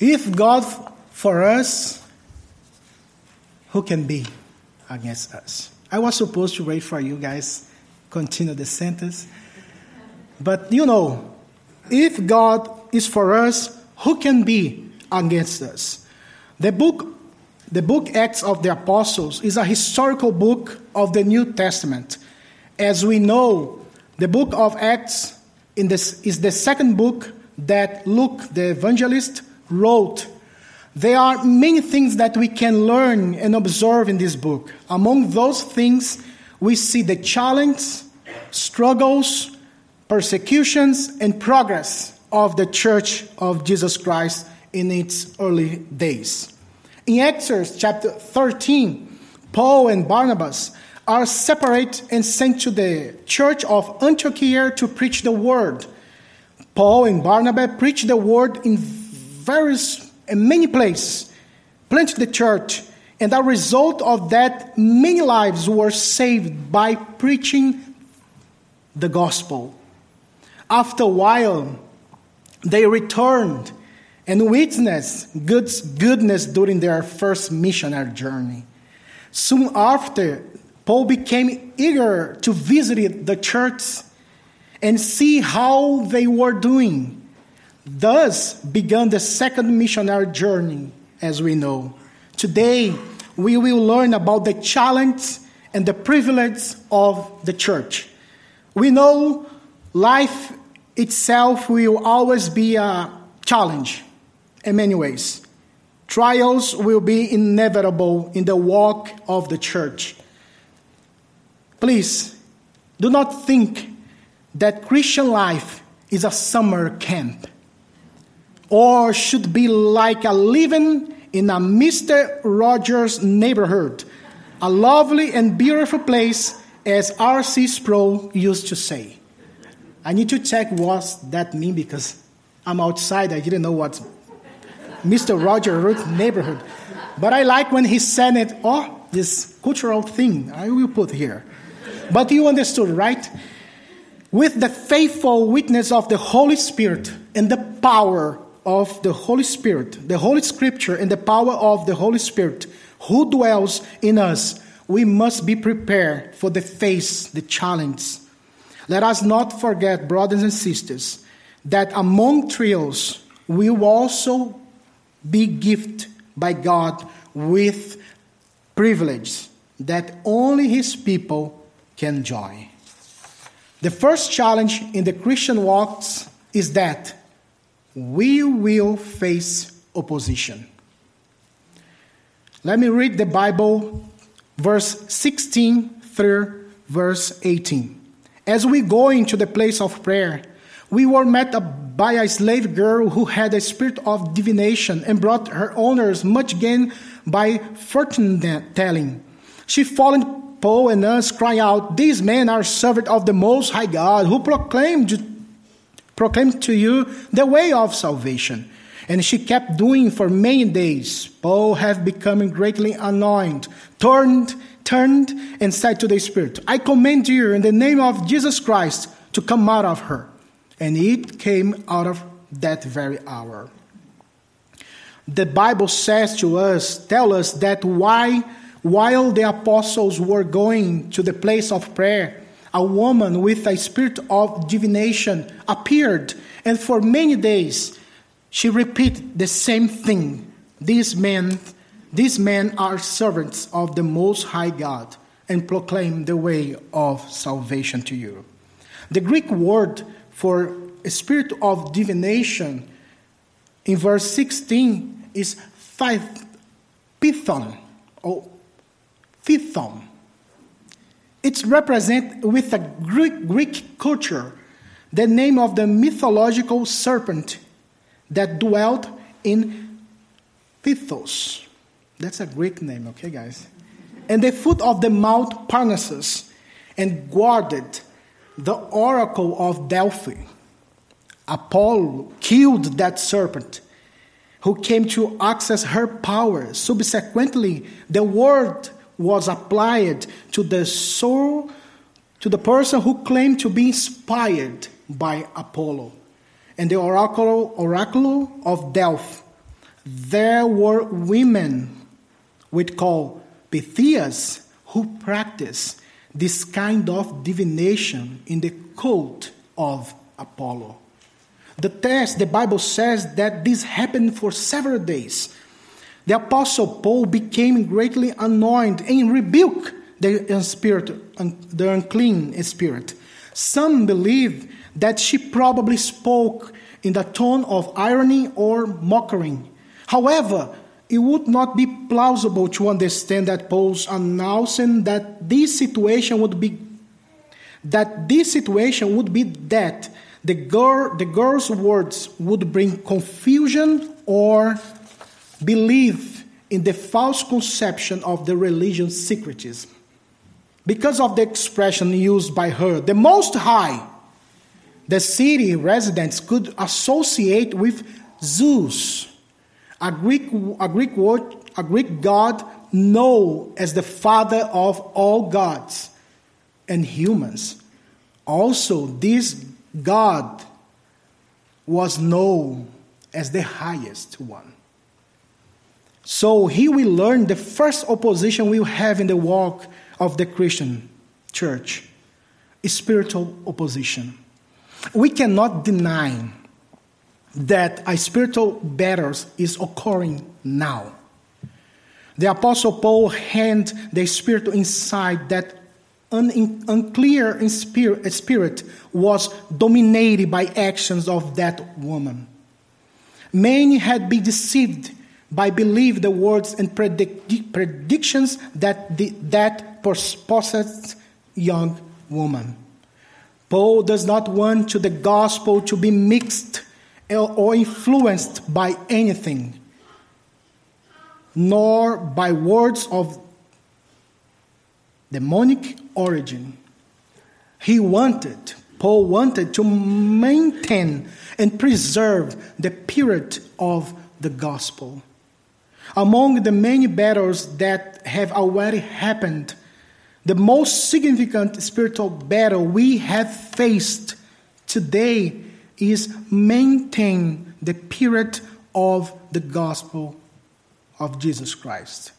If God for us, who can be against us? I was supposed to wait for you guys continue the sentence. But you know, if God is for us, who can be against us? The book, the book Acts of the Apostles is a historical book of the New Testament. As we know, the book of Acts this, is the second book that Luke, the evangelist, wrote. There are many things that we can learn and observe in this book. Among those things, we see the challenge, struggles, persecutions, and progress of the Church of Jesus Christ in its early days. In Acts chapter 13, Paul and Barnabas are separate and sent to the church of Antioch to preach the word. Paul and Barnabas preach the word in various and many places, planted the church, and as a result of that, many lives were saved by preaching the gospel. After a while, they returned and witnessed God's goodness during their first missionary journey. Soon after, Paul became eager to visit the church and see how they were doing. Thus began the second missionary journey, as we know. Today, we will learn about the challenge and the privilege of the church. We know life itself will always be a challenge in many ways. Trials will be inevitable in the walk of the church. Please do not think that Christian life is a summer camp or should be like a living in a Mr. Rogers neighborhood, a lovely and beautiful place, as R.C. Sproul used to say. I need to check what that mean because I'm outside. I didn't know what Mr. Rogers neighborhood. But I like when he said it, oh, this cultural thing I will put here. But you understood, right? With the faithful witness of the Holy Spirit and the power of the Holy Spirit, the Holy Scripture, and the power of the Holy Spirit who dwells in us, we must be prepared for the face, the challenge. Let us not forget, brothers and sisters, that among trials we will also be gifted by God with privilege that only His people can enjoy. The first challenge in the Christian walks is that we will face opposition. Let me read the Bible, verse 16 through verse 18. As we go into the place of prayer, we were met by a slave girl who had a spirit of divination and brought her owners much gain by fortune telling. She followed Paul and us, crying out, These men are servants of the Most High God, who proclaimed proclaim to you the way of salvation. And she kept doing for many days. Paul had become greatly annoyed, turned, turned, and said to the Spirit, I command you in the name of Jesus Christ to come out of her. And it came out of that very hour. The Bible says to us, tell us that why, while the apostles were going to the place of prayer, a woman with a spirit of divination appeared, and for many days she repeated the same thing. These men, these men are servants of the Most High God and proclaim the way of salvation to you. The Greek word for spirit of divination in verse 16 is python or python it's represent with a Greek, Greek culture the name of the mythological serpent that dwelt in Pythos. That's a Greek name, okay, guys? And the foot of the Mount Parnassus, and guarded the oracle of Delphi. Apollo killed that serpent who came to access her power. Subsequently, the word was applied to the soul, to the person who claimed to be inspired by Apollo. And the oracle, oracle of Delphi there were women we'd call Pythias who practiced this kind of divination in the cult of Apollo. The text, the Bible says that this happened for several days. The apostle Paul became greatly annoyed and rebuked the spirit, the unclean spirit. Some believe that she probably spoke in the tone of irony or mockery. However, it would not be plausible to understand that Paul's announcing that this situation would be that this situation would be that the, girl, the girl's words would bring confusion or belief in the false conception of the religion syncretism. Because of the expression used by her, the Most High, the city residents could associate with Zeus, a Greek, a Greek word, a Greek god known as the father of all gods and humans. Also, this God was known as the highest one. So here we learn the first opposition we have in the walk of the Christian church spiritual opposition. We cannot deny that a spiritual battle is occurring now. The Apostle Paul had the spiritual insight that un- unclear spirit, spirit was dominated by actions of that woman. Many had been deceived by believe the words and predict- predictions that the, that possessed young woman. Paul does not want to the gospel to be mixed or influenced by anything, nor by words of demonic origin. He wanted, Paul wanted to maintain and preserve the purity of the gospel. Among the many battles that have already happened, the most significant spiritual battle we have faced today is maintain the purity of the gospel of Jesus Christ.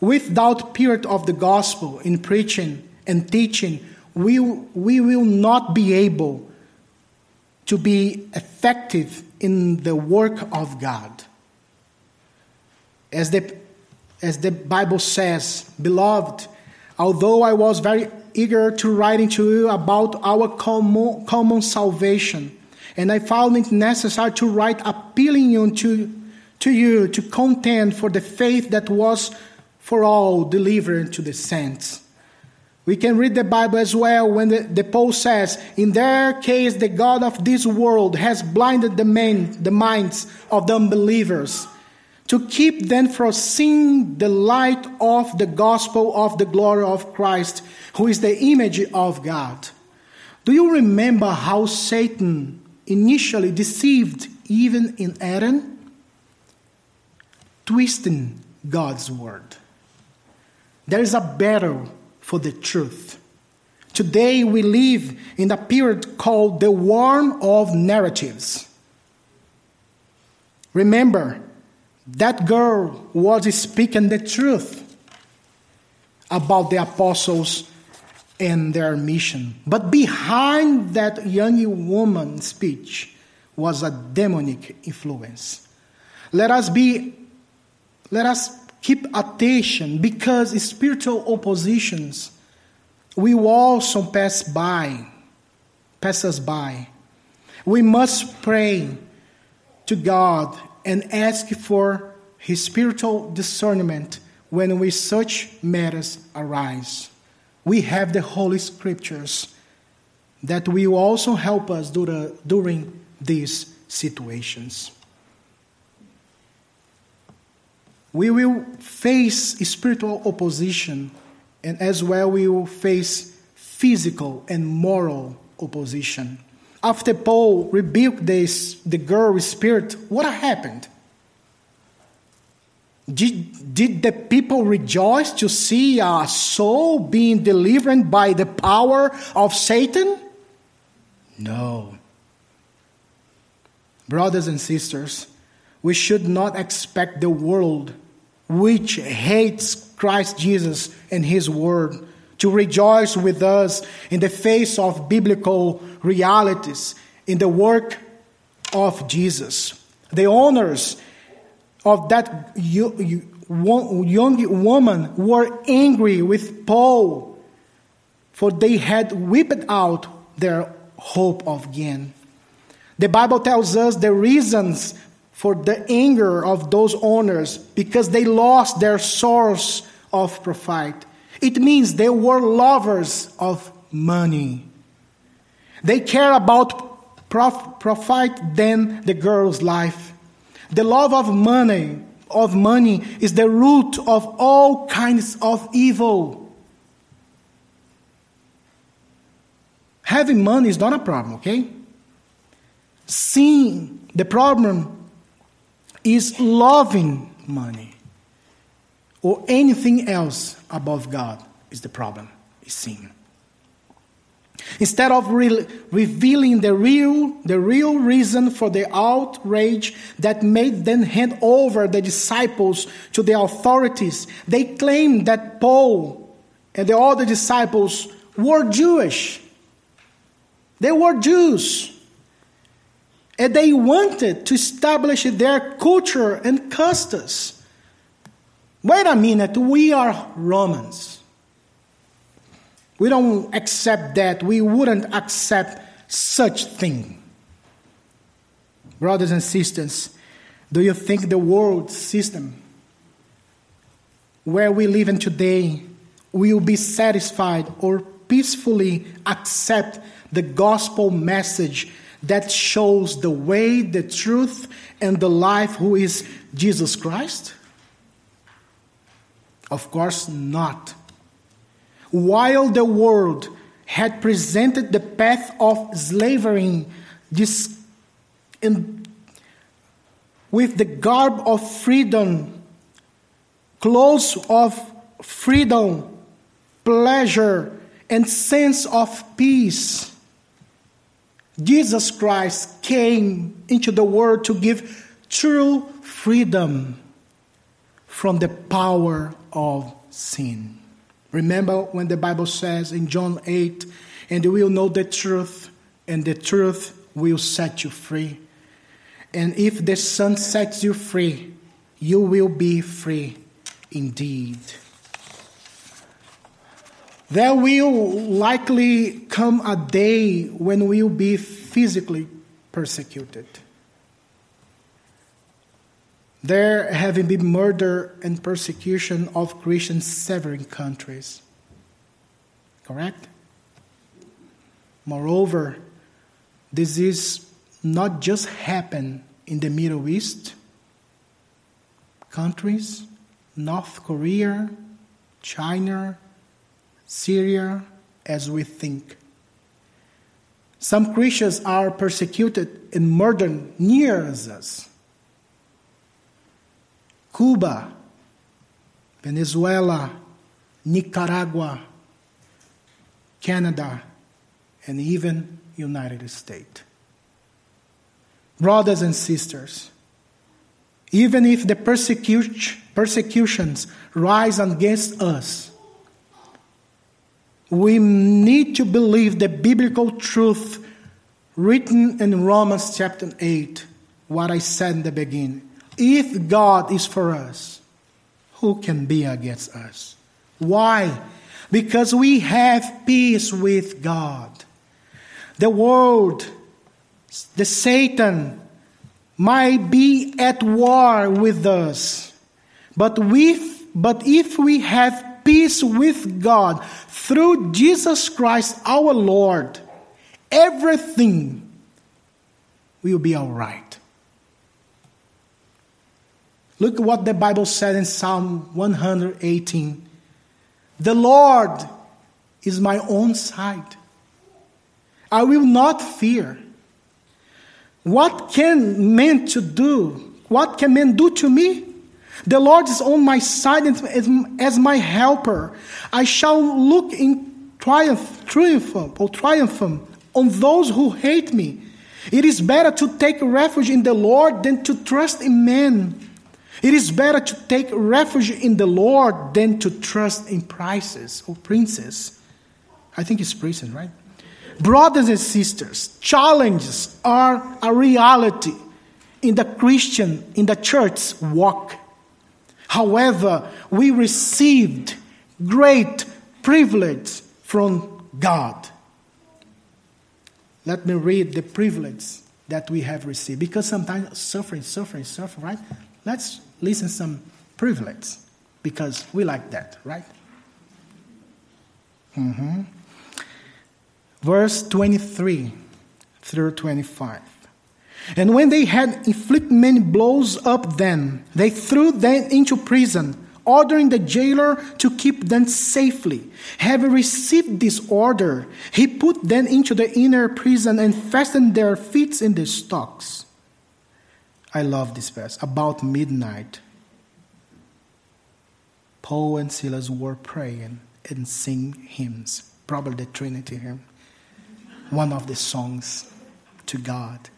Without purity of the gospel in preaching and teaching, we, we will not be able to be effective in the work of God. As the, as the Bible says, beloved, although I was very eager to write to you about our common, common salvation, and I found it necessary to write appealing you to, to you to contend for the faith that was for all delivered to the saints. We can read the Bible as well when the, the Paul says, In their case, the God of this world has blinded the, men, the minds of the unbelievers to keep them from seeing the light of the gospel of the glory of Christ, who is the image of God. Do you remember how Satan initially deceived even in Eden? Twisting God's word. There is a battle for the truth. Today we live in a period called the war of narratives. Remember, that girl was speaking the truth about the apostles and their mission. But behind that young woman's speech was a demonic influence. Let us be let us keep attention because spiritual oppositions will also pass by, pass us by. We must pray to God and ask for His spiritual discernment when we such matters arise. We have the Holy Scriptures that will also help us during these situations. we will face spiritual opposition, and as well we will face physical and moral opposition. After Paul rebuked this, the girl spirit, what happened? Did, did the people rejoice to see a soul being delivered by the power of Satan? No. Brothers and sisters, we should not expect the world, which hates Christ Jesus and His Word, to rejoice with us in the face of biblical realities in the work of Jesus. The owners of that young woman were angry with Paul, for they had whipped out their hope of gain. The Bible tells us the reasons for the anger of those owners because they lost their source of profit. It means they were lovers of money. They care about prof- profit than the girl's life. The love of money of money is the root of all kinds of evil. Having money is not a problem, okay? Seeing the problem is loving money or anything else above God is the problem, is sin. Instead of re- revealing the real, the real reason for the outrage that made them hand over the disciples to the authorities, they claimed that Paul and the other disciples were Jewish. They were Jews. And they wanted to establish their culture and customs. Wait a minute, we are Romans. We don't accept that. We wouldn't accept such thing. Brothers and sisters, do you think the world system where we live in today will be satisfied or peacefully accept the gospel message that shows the way, the truth, and the life who is Jesus Christ? Of course not. While the world had presented the path of slavery this, in, with the garb of freedom, clothes of freedom, pleasure, and sense of peace, Jesus Christ came into the world to give true freedom from the power of sin. Remember when the Bible says in John 8, and you will know the truth, and the truth will set you free. And if the Son sets you free, you will be free indeed. There will likely come a day when we will be physically persecuted. There having been murder and persecution of Christians in several countries. Correct? Moreover, this is not just happen in the Middle East countries, North Korea, China, Syria as we think. Some Christians are persecuted and murdered near us. Cuba, Venezuela, Nicaragua, Canada, and even United States. Brothers and sisters, even if the persecutions rise against us, we need to believe the biblical truth written in Romans chapter 8, what I said in the beginning. If God is for us, who can be against us? Why? Because we have peace with God. The world, the Satan, might be at war with us. But, but if we have peace with God through Jesus Christ our Lord, everything will be all right. Look what the Bible said in Psalm 118. The Lord is my own side. I will not fear. What can man to do? What can man do to me? The Lord is on my side as my helper. I shall look in triumph, triumph or triumph on those who hate me. It is better to take refuge in the Lord than to trust in men. It is better to take refuge in the Lord than to trust in prices or princes. I think it's princes, right? Brothers and sisters, challenges are a reality in the Christian, in the church walk. However, we received great privilege from God. Let me read the privilege that we have received because sometimes suffering, suffering, suffering, right? Let's listen some privilege because we like that, right? Mm-hmm. Verse 23 through 25. And when they had inflicted many blows up them, they threw them into prison, ordering the jailer to keep them safely. Having received this order, he put them into the inner prison and fastened their feet in the stocks. I love this verse. About midnight, Paul and Silas were praying and singing hymns, probably the Trinity hymn, one of the songs to God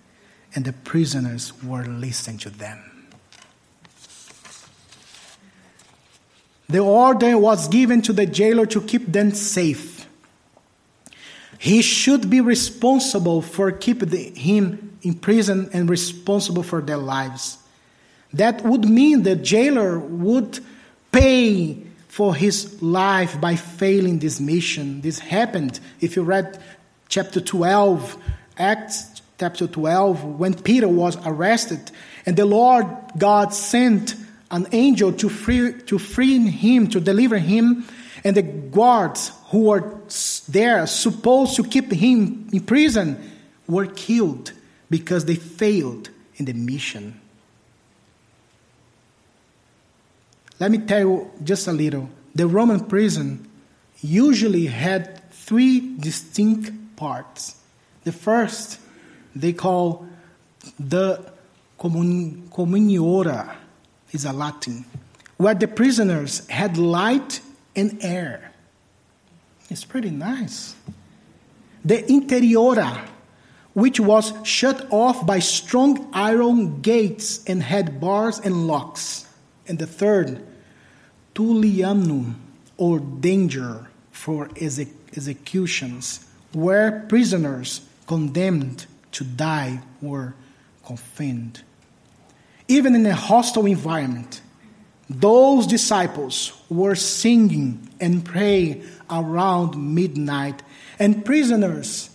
and the prisoners were listening to them. The order was given to the jailer to keep them safe. He should be responsible for keeping him in prison and responsible for their lives. That would mean the jailer would pay for his life by failing this mission. This happened if you read chapter 12, Acts chapter 12, when Peter was arrested, and the Lord God sent an angel to free, to free him, to deliver him, and the guards who were there, supposed to keep him in prison, were killed because they failed in the mission. Let me tell you just a little. The Roman prison usually had three distinct parts. The first they call the communiora, is a Latin, where the prisoners had light and air. It's pretty nice. The interiora, which was shut off by strong iron gates and had bars and locks. And the third, tullianum, or danger for executions, where prisoners condemned to die were confined. Even in a hostile environment, those disciples were singing and praying around midnight, and prisoners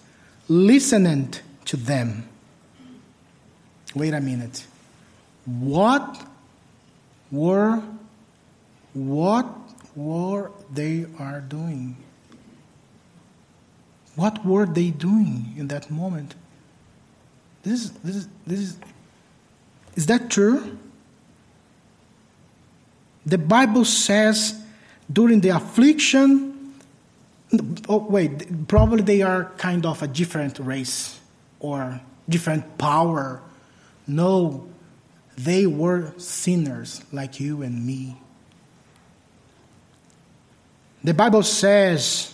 listening to them. Wait a minute. What were what were they are doing? What were they doing in that moment? This is, this is, this is, is that true? The Bible says during the affliction, oh, wait, probably they are kind of a different race or different power. No, they were sinners like you and me. The Bible says,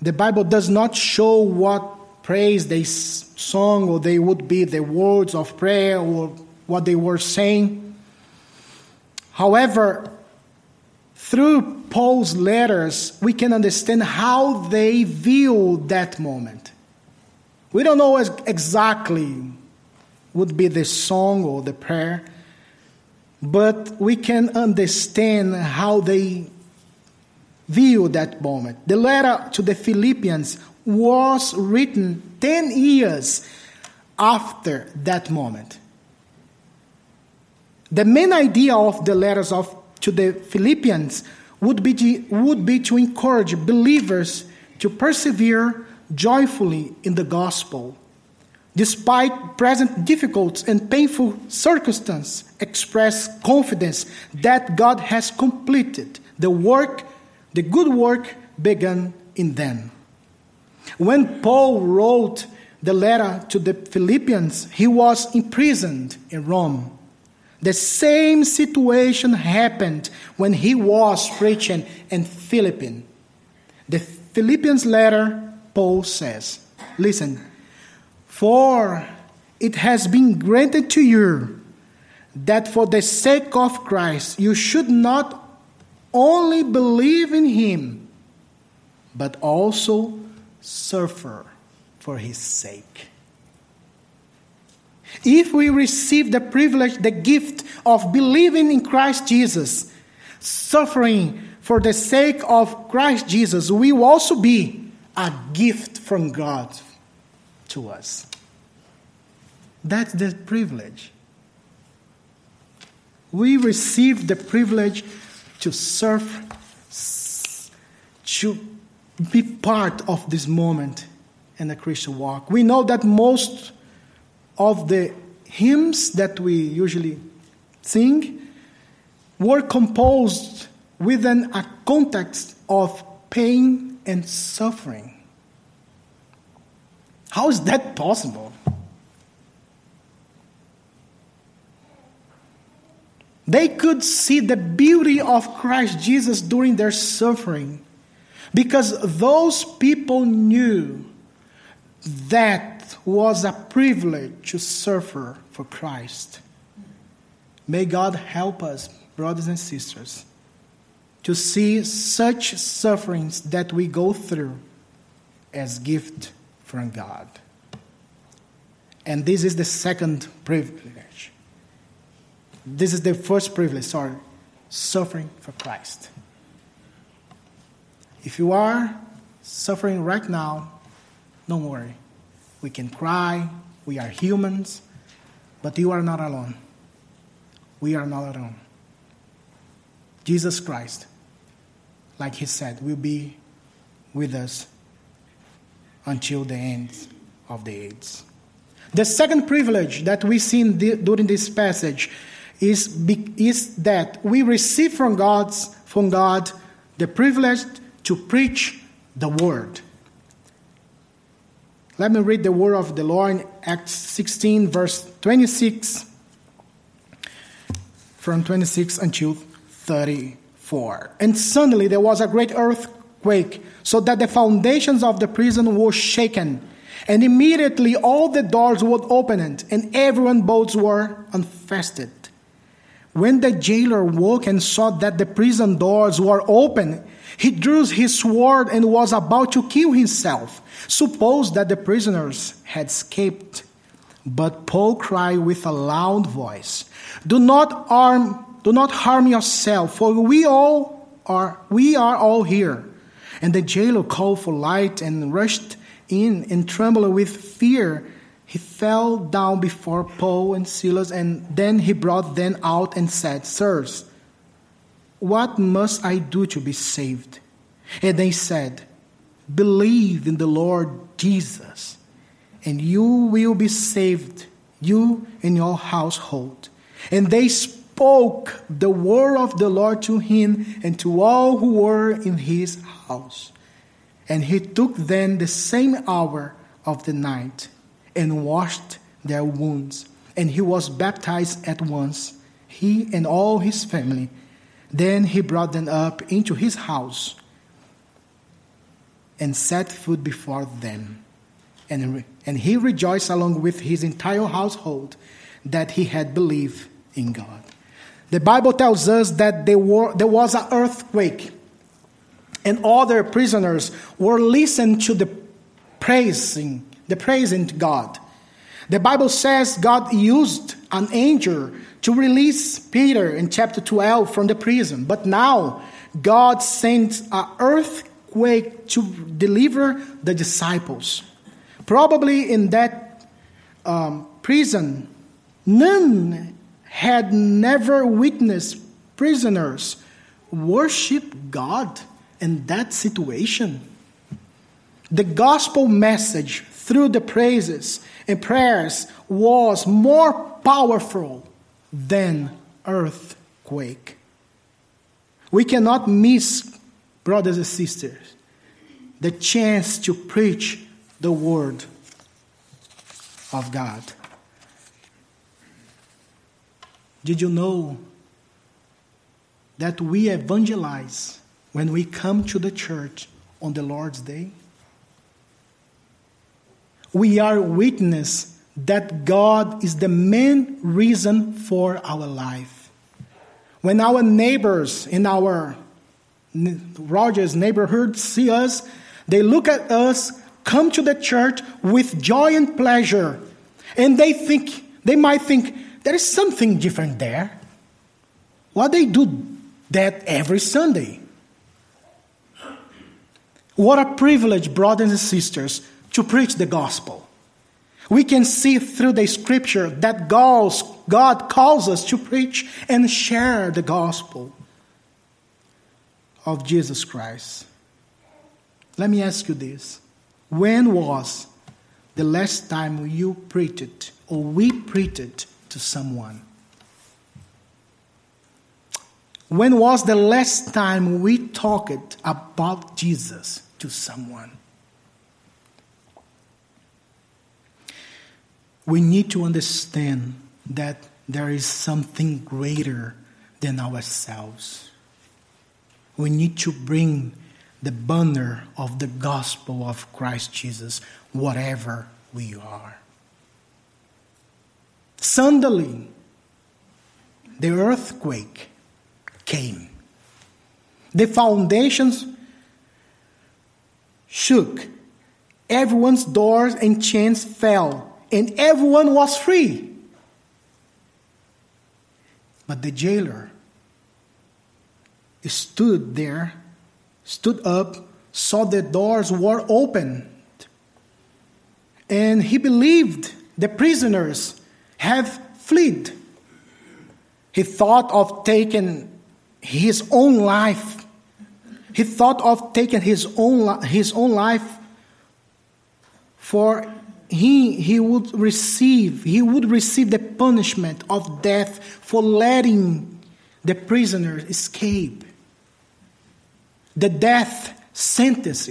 the Bible does not show what praise they sung or they would be the words of prayer or what they were saying. However, through Paul's letters, we can understand how they view that moment. We don't know exactly what would be the song or the prayer, but we can understand how they view that moment. The letter to the Philippians was written 10 years after that moment. The main idea of the letters of, to the Philippians would be, to, would be to encourage believers to persevere joyfully in the gospel. Despite present difficult and painful circumstances, express confidence that God has completed the work, the good work begun in them. When Paul wrote the letter to the Philippians, he was imprisoned in Rome. The same situation happened when he was preaching in Philippi. The Philippians letter, Paul says, Listen, For it has been granted to you that for the sake of Christ you should not only believe in him, but also suffer for his sake. If we receive the privilege, the gift of believing in Christ Jesus, suffering for the sake of Christ Jesus, we will also be a gift from God to us. That's the privilege. We receive the privilege to serve, to be part of this moment in the Christian walk. We know that most of the hymns that we usually sing were composed within a context of pain and suffering. How is that possible? They could see the beauty of Christ Jesus during their suffering because those people knew that was a privilege to suffer for Christ. May God help us, brothers and sisters, to see such sufferings that we go through as gift from God. And this is the second privilege this is the first privilege, sorry, suffering for Christ. If you are suffering right now, don't worry. We can cry, we are humans, but you are not alone. We are not alone. Jesus Christ, like he said, will be with us until the end of the age. The second privilege that we see during this passage is, is that we receive from, God's, from God the privilege to preach the word. Let me read the word of the Lord in Acts 16, verse 26, from 26 until 34. And suddenly there was a great earthquake, so that the foundations of the prison were shaken. And immediately all the doors were opened, and everyone's boats were unfastened. When the jailer woke and saw that the prison doors were open, he drew his sword and was about to kill himself. Suppose that the prisoners had escaped. But Paul cried with a loud voice, Do not harm, do not harm yourself, for we all are we are all here. And the jailer called for light and rushed in and trembled with fear he fell down before Paul and Silas, and then he brought them out and said, Sirs, what must I do to be saved? And they said, Believe in the Lord Jesus, and you will be saved, you and your household. And they spoke the word of the Lord to him and to all who were in his house. And he took them the same hour of the night and washed their wounds. And he was baptized at once, he and all his family. Then he brought them up into his house and set food before them. And, and he rejoiced along with his entire household that he had believed in God. The Bible tells us that there, were, there was an earthquake, and all their prisoners were listening to the praising the present God. The Bible says God used an angel to release Peter in chapter 12 from the prison. But now God sent an earthquake to deliver the disciples. Probably in that um, prison, none had never witnessed prisoners worship God in that situation. The gospel message through the praises and prayers was more powerful than earthquake. We cannot miss, brothers and sisters, the chance to preach the word of God. Did you know that we evangelize when we come to the church on the Lord's Day? We are witness that God is the main reason for our life. When our neighbors in our Rogers neighborhood see us, they look at us, come to the church with joy and pleasure, and they think they might think there is something different there. Why they do that every Sunday? What a privilege, brothers and sisters, to preach the gospel. We can see through the scripture that God calls us to preach and share the gospel of Jesus Christ. Let me ask you this When was the last time you preached or we preached to someone? When was the last time we talked about Jesus to someone? We need to understand that there is something greater than ourselves. We need to bring the banner of the gospel of Christ Jesus whatever we are. Suddenly, the earthquake came. The foundations shook, everyone's doors and chains fell, and everyone was free. But the jailer stood there, stood up, saw the doors were opened, and he believed the prisoners have fled. He thought of taking his own life. He thought of taking his own, his own life for he, he would receive he would receive the punishment of death for letting the prisoner escape the death sentence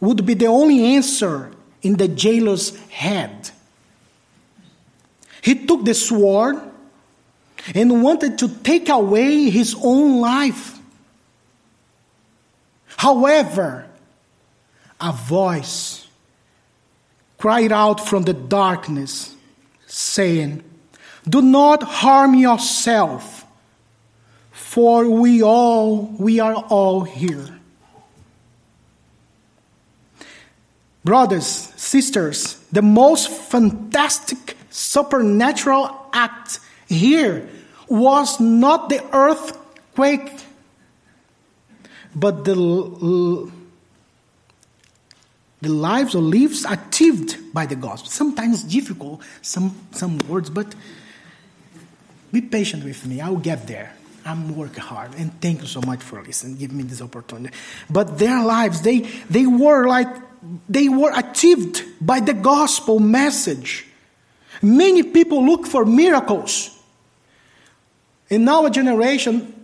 would be the only answer in the jailer's head he took the sword and wanted to take away his own life. However, a voice cried out from the darkness, saying, Do not harm yourself, for we all we are all here. Brothers, sisters, the most fantastic supernatural act here was not the earthquake, but the, the lives or lives achieved by the gospel. Sometimes difficult, some, some words, but be patient with me. I'll get there. I'm working hard, and thank you so much for listening. Give me this opportunity. But their lives, they they were like they were achieved by the gospel message. Many people look for miracles. In our generation,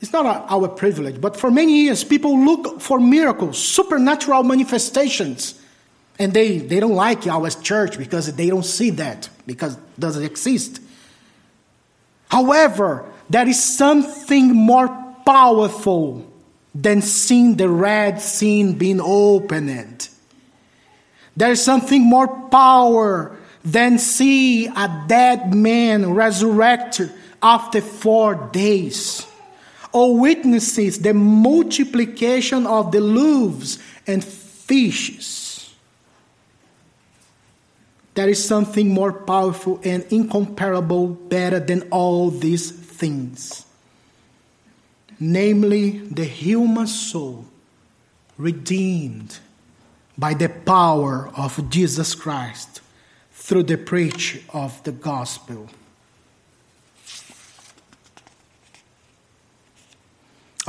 it's not our privilege, but for many years, people look for miracles, supernatural manifestations. And they, they don't like our church because they don't see that, because it doesn't exist. However, there is something more powerful than seeing the Red Sea being opened. There is something more power than see a dead man resurrected after four days, or witnesses the multiplication of the loaves and fishes. There is something more powerful and incomparable, better than all these things. Namely, the human soul redeemed by the power of Jesus Christ through the preach of the gospel.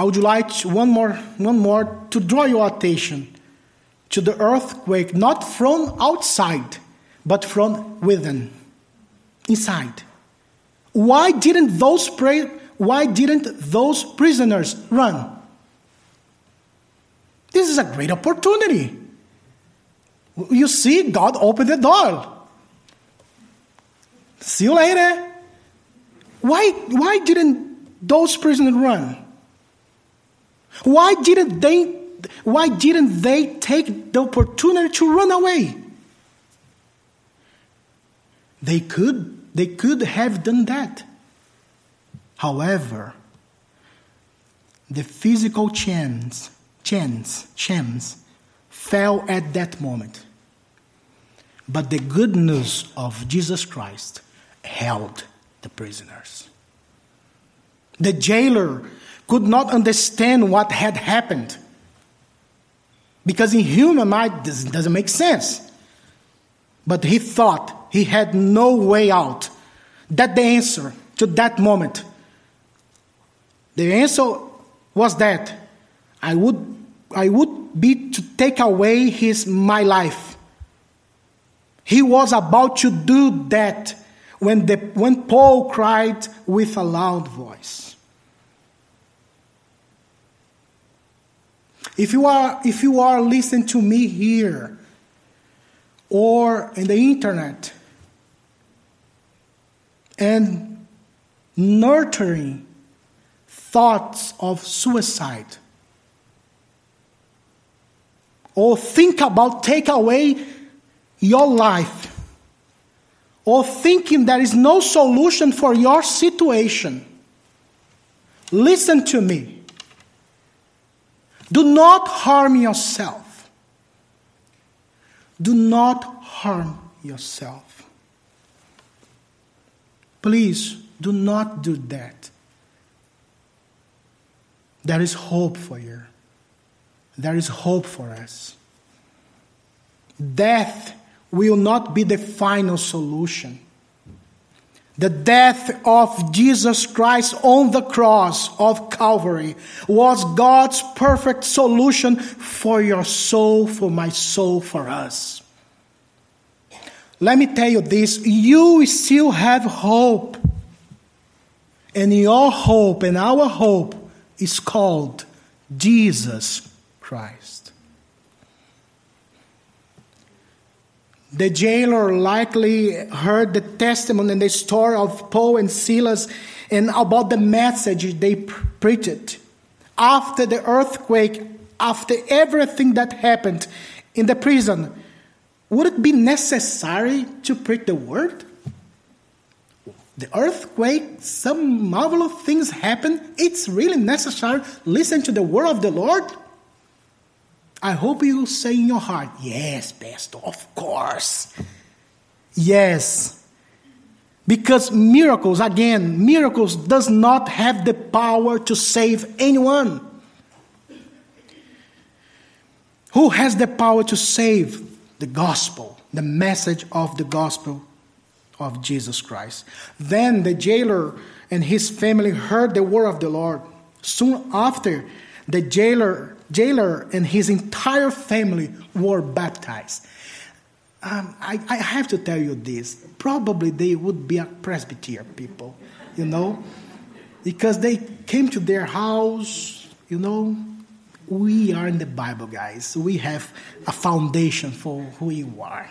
I would you like one more, one more to draw your attention to the earthquake, not from outside, but from within, inside. Why didn't those pray, why didn't those prisoners run? This is a great opportunity. You see, God opened the door. See you later. Why, why didn't those prisoners run? Why didn't they why didn't they take the opportunity to run away? They could, they could have done that. However, the physical chains, chains, chains fell at that moment. But the good news of Jesus Christ held the prisoners. The jailer could not understand what had happened because in human mind this doesn't make sense. But he thought he had no way out. That the answer to that moment. The answer was that I would I would be to take away his my life. He was about to do that when, the, when Paul cried with a loud voice. If you are, if you are listening to me here or in the internet and nurturing thoughts of suicide, or think about take away your life or thinking there is no solution for your situation, listen to me. Do not harm yourself. Do not harm yourself. Please do not do that. There is hope for you. There is hope for us. Death will not be the final solution. The death of Jesus Christ on the cross of Calvary was God's perfect solution for your soul, for my soul, for us. Let me tell you this you still have hope. And your hope and our hope is called Jesus Christ. The jailer likely heard the testimony and the story of Paul and Silas and about the message they preached. After the earthquake, after everything that happened in the prison, would it be necessary to preach the word? The earthquake, some marvelous things happen. It's really necessary. Listen to the word of the Lord. I hope you say in your heart, yes, Pastor, of course. Yes. Because miracles, again, miracles does not have the power to save anyone. Who has the power to save? The gospel, the message of the gospel of Jesus Christ. Then the jailer and his family heard the word of the Lord. Soon after, the jailer jailer and his entire family were baptized. Um, I, I, have to tell you this. Probably they would be a Presbyterian people, you know, because they came to their house, you know. We are in the Bible, guys. We have a foundation for who you are.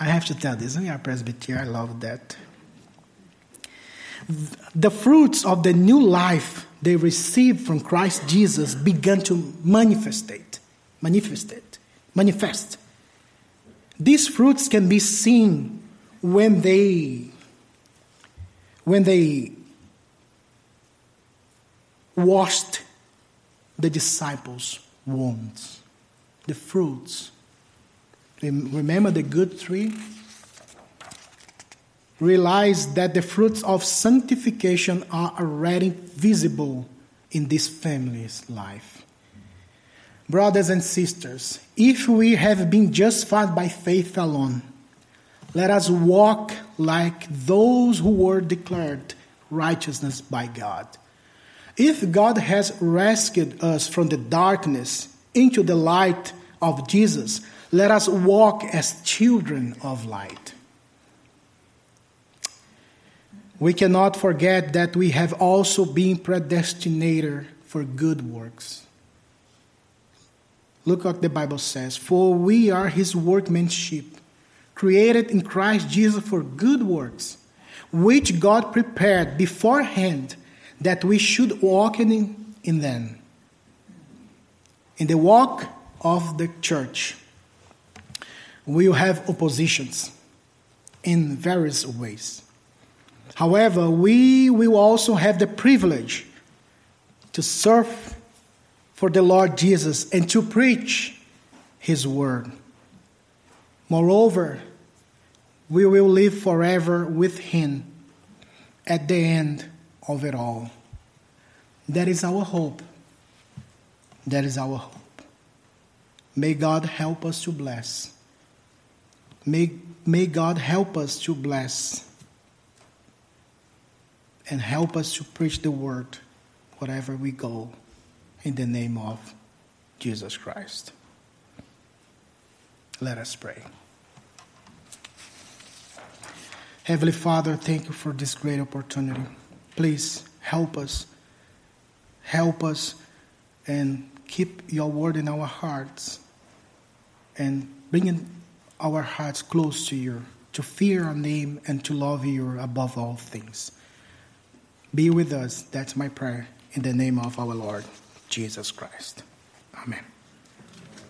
I have to tell this. We are Presbyterian. I love that. The fruits of the new life they received from Christ Jesus began to manifestate, manifestate, manifest. These fruits can be seen when they when they washed the disciples' wounds. The fruits. Remember the good tree? Realize that the fruits of sanctification are already visible in this family's life. Brothers and sisters, if we have been justified by faith alone, let us walk like those who were declared righteousness by God. If God has rescued us from the darkness into the light of Jesus, let us walk as children of light. We cannot forget that we have also been predestinated for good works. Look what the Bible says For we are his workmanship, created in Christ Jesus for good works, which God prepared beforehand that we should walk in, in them. In the walk of the church, we will have oppositions. in various ways. However, we will also have the privilege to serve for the Lord Jesus and to preach His word. Moreover, we will live forever with Him at the end of it all. That is our hope. That is our hope. May God help us to bless. May, may God help us to bless and help us to preach the word wherever we go in the name of Jesus Christ. Let us pray. Heavenly Father, thank you for this great opportunity. Please help us. Help us and keep your word in our hearts and bring our hearts close to you, to fear your name and to love you above all things. Be with us. That's my prayer in the name of our Lord Jesus Christ. Amen.